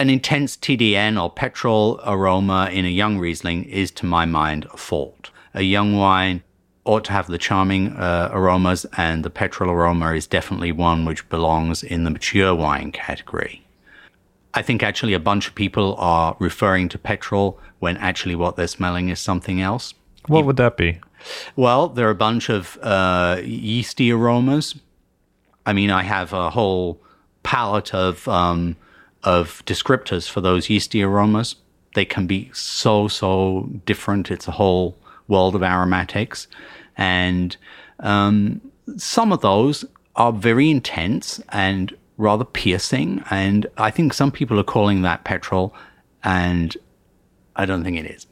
an intense TDN or petrol aroma in a young Riesling is, to my mind, a fault. A young wine ought to have the charming uh, aromas, and the petrol aroma is definitely one which belongs in the mature wine category. I think actually a bunch of people are referring to petrol when actually what they're smelling is something else. What would that be? Well, there are a bunch of uh, yeasty aromas. I mean, I have a whole palette of um, of descriptors for those yeasty aromas. They can be so, so different. It's a whole world of aromatics. And um, some of those are very intense and rather piercing. And I think some people are calling that petrol, and I don't think it is.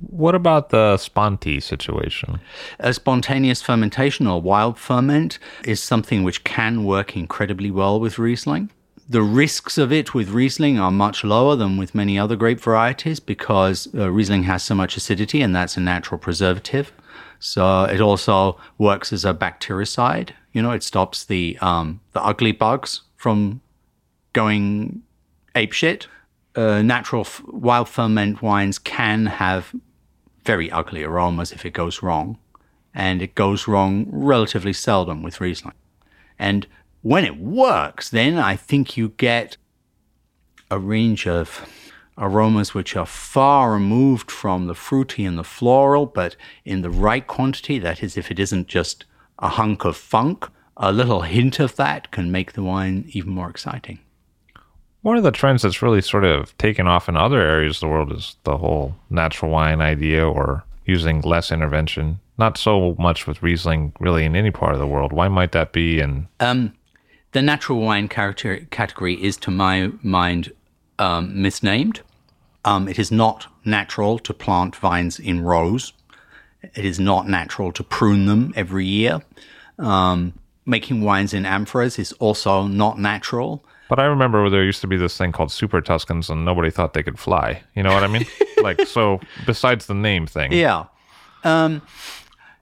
What about the Sponti situation? A spontaneous fermentation or wild ferment is something which can work incredibly well with Riesling. The risks of it with Riesling are much lower than with many other grape varieties because uh, Riesling has so much acidity and that's a natural preservative. So it also works as a bactericide. You know, it stops the um, the ugly bugs from going apeshit. Uh, natural f- wild ferment wines can have very ugly aromas if it goes wrong, and it goes wrong relatively seldom with Riesling. And when it works, then I think you get a range of aromas which are far removed from the fruity and the floral, but in the right quantity. That is, if it isn't just a hunk of funk, a little hint of that can make the wine even more exciting. One of the trends that's really sort of taken off in other areas of the world is the whole natural wine idea or using less intervention. Not so much with Riesling, really, in any part of the world. Why might that be? And um, the natural wine character, category is, to my mind, um, misnamed. Um, it is not natural to plant vines in rows. It is not natural to prune them every year. Um, making wines in amphoras is also not natural. But I remember there used to be this thing called Super Tuscans, and nobody thought they could fly. You know what I mean? like, so besides the name thing. Yeah. Um,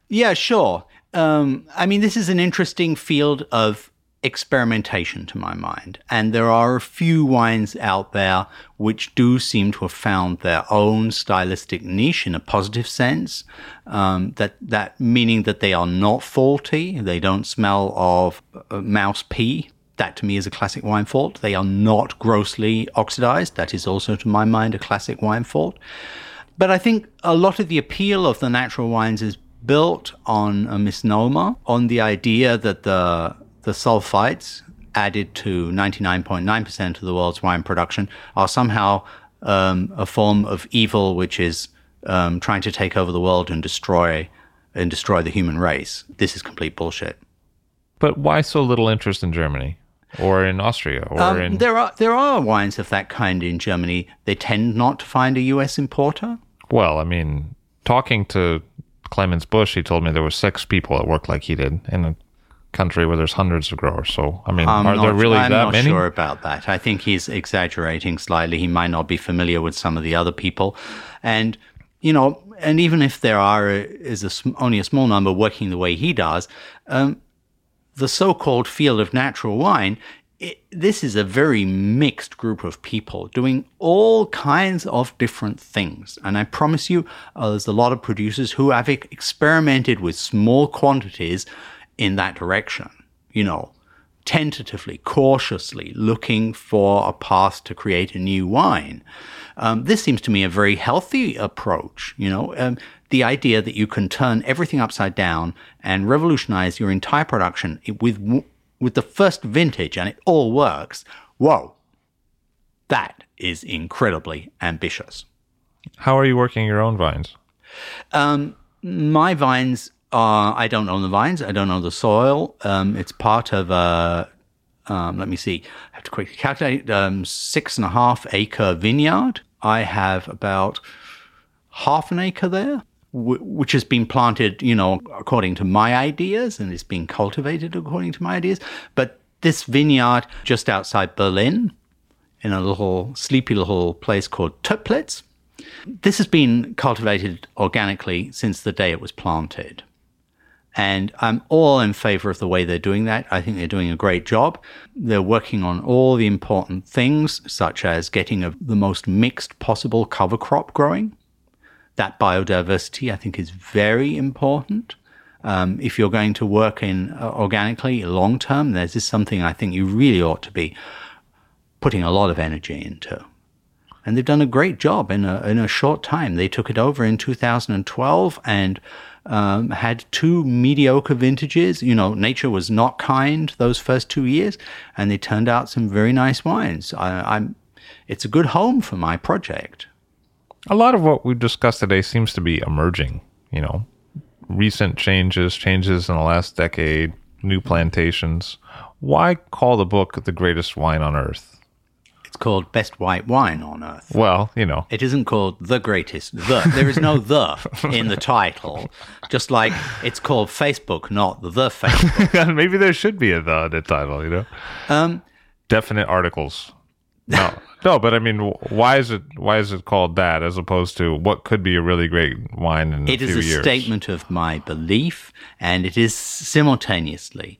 yeah, sure. Um, I mean, this is an interesting field of experimentation to my mind. And there are a few wines out there which do seem to have found their own stylistic niche in a positive sense. Um, that, that meaning that they are not faulty. They don't smell of uh, mouse pee. That to me is a classic wine fault. They are not grossly oxidized. That is also to my mind a classic wine fault. But I think a lot of the appeal of the natural wines is built on a misnomer, on the idea that the the sulfites added to 99.9% of the world's wine production are somehow um, a form of evil which is um, trying to take over the world and destroy and destroy the human race. This is complete bullshit. But why so little interest in Germany or in Austria or um, in There are there are wines of that kind in Germany. They tend not to find a US importer. Well, I mean, talking to Clemens Busch, he told me there were six people that worked like he did in a country where there's hundreds of growers. So, I mean, I'm are not, there really I'm that not many? sure about that. I think he's exaggerating slightly. He might not be familiar with some of the other people. And, you know, and even if there are is a, only a small number working the way he does, um, the so called field of natural wine, it, this is a very mixed group of people doing all kinds of different things. And I promise you, uh, there's a lot of producers who have experimented with small quantities in that direction. You know, tentatively, cautiously looking for a path to create a new wine. Um, this seems to me a very healthy approach. You know, um, the idea that you can turn everything upside down and revolutionize your entire production with with the first vintage and it all works. Whoa, that is incredibly ambitious. How are you working your own vines? Um, my vines uh, I don't own the vines. I don't own the soil. Um, it's part of a, um, let me see, I have to quickly calculate, um, six and a half acre vineyard. I have about half an acre there, w- which has been planted, you know, according to my ideas and is being cultivated according to my ideas. But this vineyard just outside Berlin, in a little sleepy little place called Töplitz, this has been cultivated organically since the day it was planted. And I'm all in favor of the way they're doing that. I think they're doing a great job. They're working on all the important things, such as getting a, the most mixed possible cover crop growing. That biodiversity, I think, is very important. Um, if you're going to work in uh, organically long term, this is something I think you really ought to be putting a lot of energy into. And they've done a great job in a, in a short time. They took it over in 2012 and um, had two mediocre vintages. You know, nature was not kind those first two years, and they turned out some very nice wines. I, I'm, it's a good home for my project. A lot of what we've discussed today seems to be emerging. You know, recent changes, changes in the last decade, new plantations. Why call the book the greatest wine on earth? It's called Best White Wine on Earth. Well, you know. It isn't called The Greatest. The. There is no the in the title. Just like it's called Facebook, not The Facebook. Maybe there should be a the in the title, you know? Um, Definite articles. No. no, but I mean, why is it why is it called that as opposed to what could be a really great wine in it a few years? It is a statement of my belief, and it is simultaneously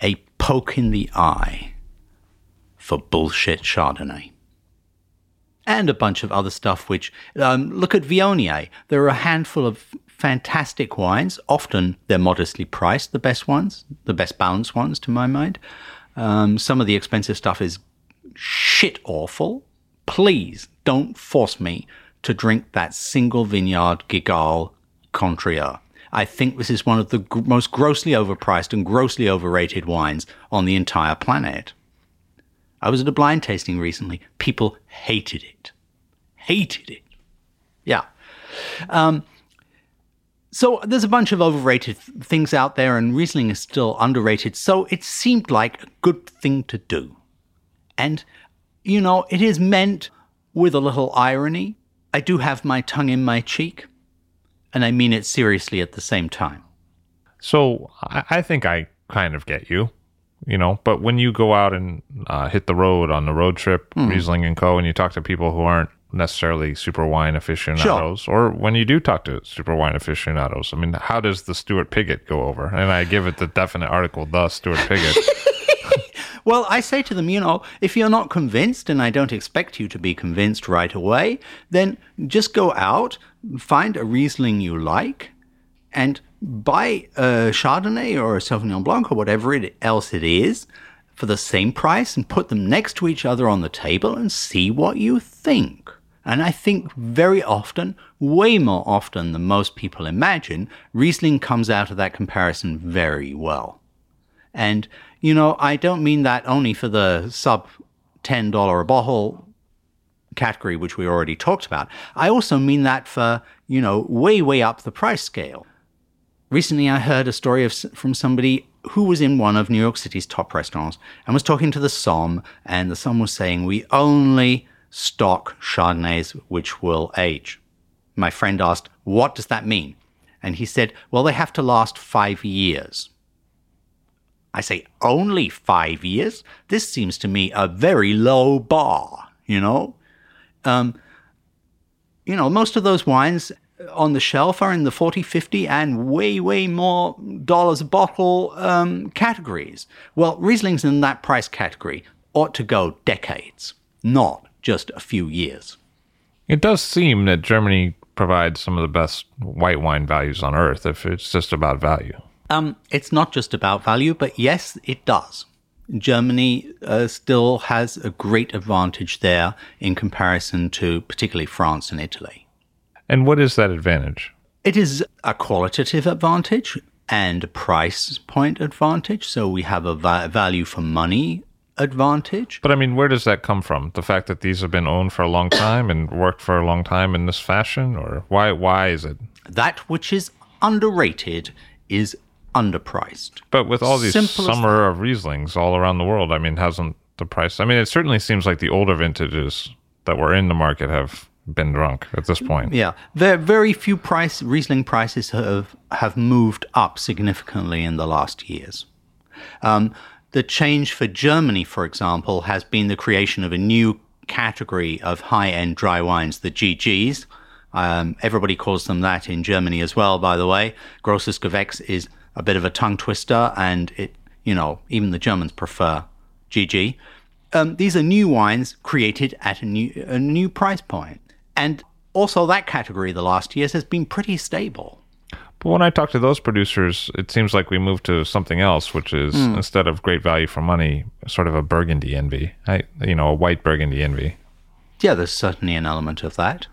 a poke in the eye for bullshit Chardonnay. And a bunch of other stuff, which, um, look at Viognier. There are a handful of fantastic wines. Often they're modestly priced, the best ones, the best balanced ones, to my mind. Um, some of the expensive stuff is shit awful. Please don't force me to drink that single vineyard Guigal Condrieu. I think this is one of the g- most grossly overpriced and grossly overrated wines on the entire planet. I was at a blind tasting recently. People hated it. Hated it. Yeah. Um, so there's a bunch of overrated things out there, and Riesling is still underrated. So it seemed like a good thing to do. And, you know, it is meant with a little irony. I do have my tongue in my cheek, and I mean it seriously at the same time. So I think I kind of get you you know but when you go out and uh, hit the road on the road trip mm. riesling and co and you talk to people who aren't necessarily super wine aficionados sure. or when you do talk to super wine aficionados i mean how does the stuart pigott go over and i give it the definite article the stuart pigott well i say to them you know if you're not convinced and i don't expect you to be convinced right away then just go out find a riesling you like and buy a uh, Chardonnay or a Sauvignon Blanc or whatever it, else it is for the same price and put them next to each other on the table and see what you think. And I think very often, way more often than most people imagine, Riesling comes out of that comparison very well. And, you know, I don't mean that only for the sub $10 a bottle category, which we already talked about. I also mean that for, you know, way, way up the price scale. Recently, I heard a story of, from somebody who was in one of New York City's top restaurants and was talking to the Somm, and the Somm was saying, We only stock Chardonnays which will age. My friend asked, What does that mean? And he said, Well, they have to last five years. I say, Only five years? This seems to me a very low bar, you know? Um, you know, most of those wines on the shelf are in the 40, 50, and way, way more dollars a bottle um, categories. Well, Riesling's in that price category ought to go decades, not just a few years. It does seem that Germany provides some of the best white wine values on earth if it's just about value. Um, it's not just about value, but yes, it does. Germany uh, still has a great advantage there in comparison to particularly France and Italy. And what is that advantage? It is a qualitative advantage and a price point advantage. So we have a va- value for money advantage. But I mean, where does that come from? The fact that these have been owned for a long time and worked for a long time in this fashion, or why? Why is it? That which is underrated is underpriced. But with all these Simple summer of Rieslings all around the world, I mean, hasn't the price? I mean, it certainly seems like the older vintages that were in the market have been drunk at this point. Yeah, very very few price Riesling prices have have moved up significantly in the last years. Um, the change for Germany, for example, has been the creation of a new category of high end dry wines, the GGs. Um, everybody calls them that in Germany as well, by the way. Grosses Gewächs is a bit of a tongue twister, and it, you know, even the Germans prefer GG. Um, these are new wines created at a new a new price point, and also that category the last years has been pretty stable. But when I talk to those producers, it seems like we move to something else, which is instead of great value for money, sort of a Burgundy envy. I, you know, a white Burgundy envy. Yeah, there's certainly an element of that.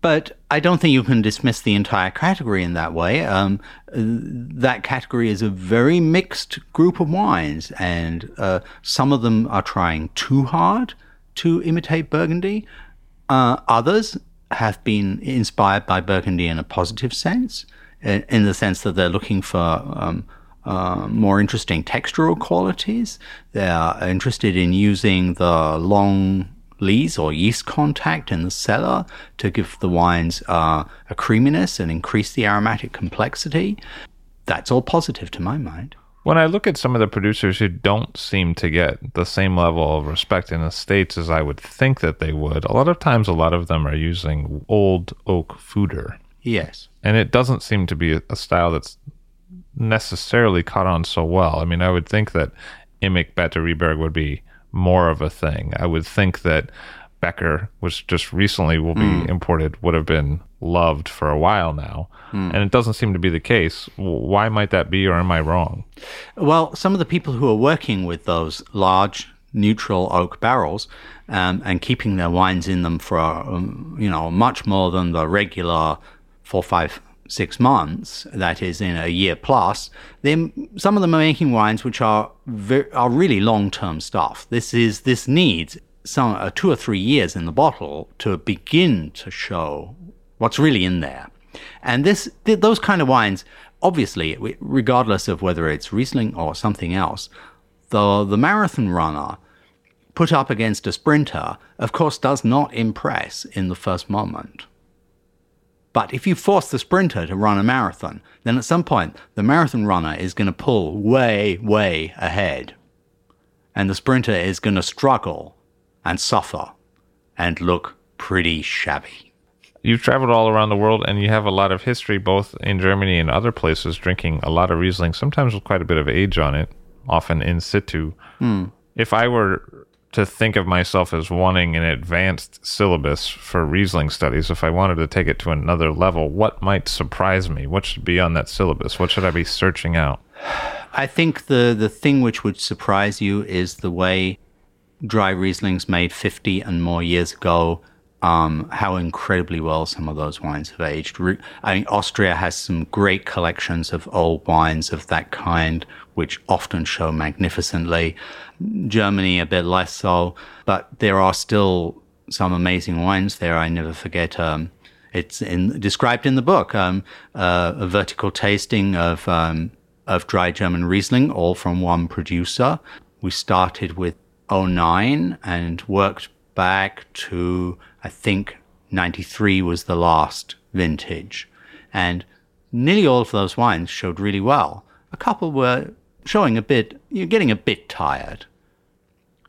But I don't think you can dismiss the entire category in that way. Um, that category is a very mixed group of wines, and uh, some of them are trying too hard to imitate Burgundy. Uh, others have been inspired by Burgundy in a positive sense, in, in the sense that they're looking for um, uh, more interesting textural qualities. They are interested in using the long lees or yeast contact in the cellar to give the wines uh, a creaminess and increase the aromatic complexity. That's all positive to my mind. When I look at some of the producers who don't seem to get the same level of respect in the States as I would think that they would, a lot of times, a lot of them are using old oak foeder. Yes. And it doesn't seem to be a, style that's necessarily caught on so well. I mean, I would think that Immich Batterieberg would be more of a thing. I would think that Becker, which just recently will be mm. imported, would have been loved for a while now. And it doesn't seem to be the case. Why might that be, or am I wrong? Well, some of the people who are working with those large neutral oak barrels um, and keeping their wines in them for um, you know much more than the regular four, five, six months. That is in a year plus. Then some of them are making wines which are ver- are really long term stuff. This is this needs some uh, two or three years in the bottle to begin to show what's really in there. And this, th- those kind of wines, obviously, regardless of whether it's Riesling or something else, the the marathon runner put up against a sprinter, of course, does not impress in the first moment. But if you force the sprinter to run a marathon, then at some point the marathon runner is going to pull way, way ahead. And the sprinter is going to struggle and suffer and look pretty shabby. You've traveled all around the world and you have a lot of history, both in Germany and other places, drinking a lot of Riesling, sometimes with quite a bit of age on it, often in situ. Hmm. If I were to think of myself as wanting an advanced syllabus for Riesling studies, if I wanted to take it to another level, what might surprise me? What should be on that syllabus? What should I be searching out? I think the, the thing which would surprise you is the way dry Rieslings made 50 and more years ago, um, how incredibly well some of those wines have aged. I mean, Austria has some great collections of old wines of that kind, which often show magnificently. Germany, a bit less so, but there are still some amazing wines there. I never forget. Um, it's in, described in the book um, uh, a vertical tasting of um, of dry German Riesling, all from one producer. We started with 09 and worked back to I think 93 was the last vintage, and nearly all of those wines showed really well. A couple were showing a bit, you're getting a bit tired.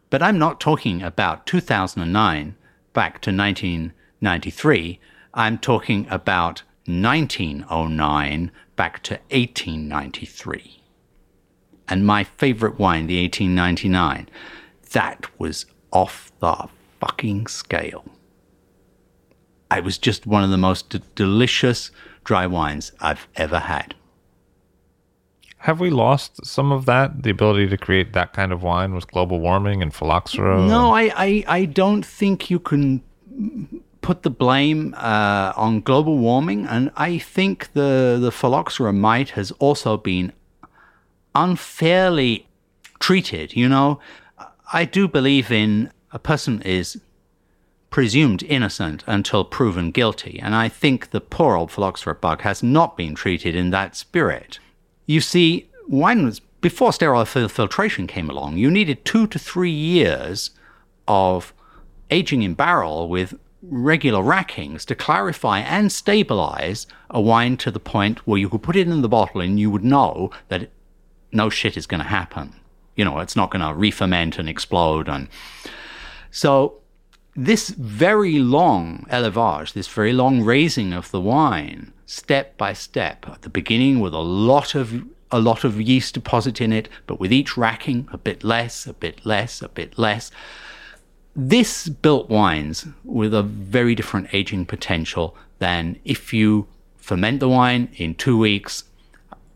But I'm not talking about 2009 back to 1993. I'm talking about 1909 back to 1893. And my favorite wine, the 1899, that was off the fucking scale. It was just one of the most d- delicious dry wines I've ever had. Have we lost some of that, the ability to create that kind of wine with global warming and phylloxera? No, I, I, I don't think you can put the blame uh, on global warming, and I think the the phylloxera mite has also been unfairly treated. You know, I do believe in a person is presumed innocent until proven guilty, and I think the poor old phylloxera bug has not been treated in that spirit. You see, wine was before sterile filtration came along. You needed two to three years of aging in barrel with regular rackings to clarify and stabilize a wine to the point where you could put it in the bottle and you would know that no shit is going to happen. You know, it's not going to re-ferment and explode. And so this very long élevage, this very long raising of the wine, step by step, at the beginning with a lot of a lot of yeast deposit in it, but with each racking, a bit less, a bit less, a bit less this built wines with a very different aging potential than if you ferment the wine in two weeks,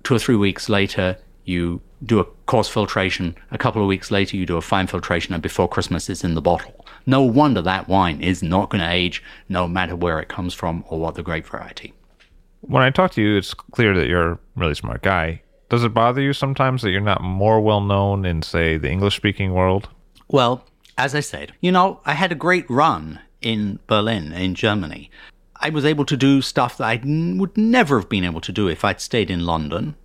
two or three weeks later, you do a coarse filtration, a couple of weeks later, you do a fine filtration, and before Christmas, it's in the bottle. No wonder that wine is not going to age, no matter where it comes from or what the grape variety. When I talk to you, it's clear that you're a really smart guy. Does it bother you sometimes that you're not more well known in, say, the English speaking world? Well, as I said, you know, I had a great run in Berlin, in Germany. I was able to do stuff that I would never have been able to do if I'd stayed in London.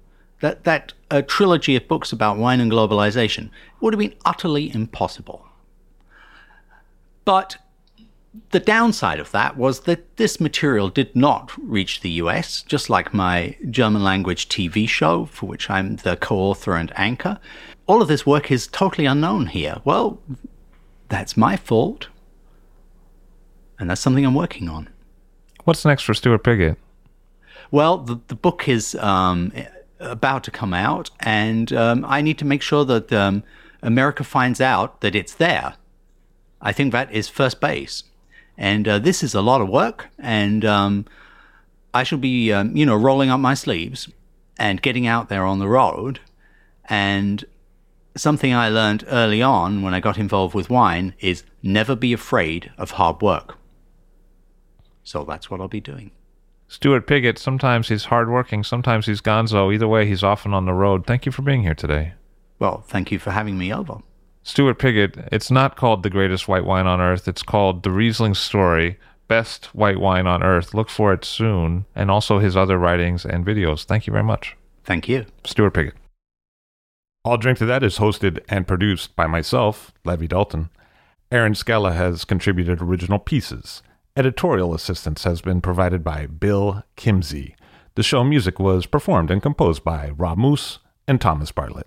That that a trilogy of books about wine and globalization would have been utterly impossible. But the downside of that was that this material did not reach the US, just like my German language TV show, for which I'm the co author and anchor. All of this work is totally unknown here. Well, that's my fault. And that's something I'm working on. What's next for Stuart Pigott? Well, the, the book is um, about to come out, and um, I need to make sure that um, America finds out that it's there. I think that is first base. And uh, this is a lot of work, and um, I shall be, um, you know, rolling up my sleeves and getting out there on the road and something I learned early on when I got involved with wine is never be afraid of hard work. So that's what I'll be doing. Stuart Pigott, sometimes he's hardworking, sometimes he's gonzo. Either way, he's often on the road. Thank you for being here today. Well, thank you for having me over. Stuart Pigott, it's not called the greatest white wine on earth. It's called The Riesling Story, Best White Wine on Earth. Look for it soon, and also his other writings and videos. Thank you very much. Thank you. Stuart Pigott. I'll Drink to That is hosted and produced by myself, Levi Dalton. Erin Scala has contributed original pieces. Editorial assistance has been provided by Bill Kimsey. The show music was performed and composed by Rob Moose and Thomas Bartlett.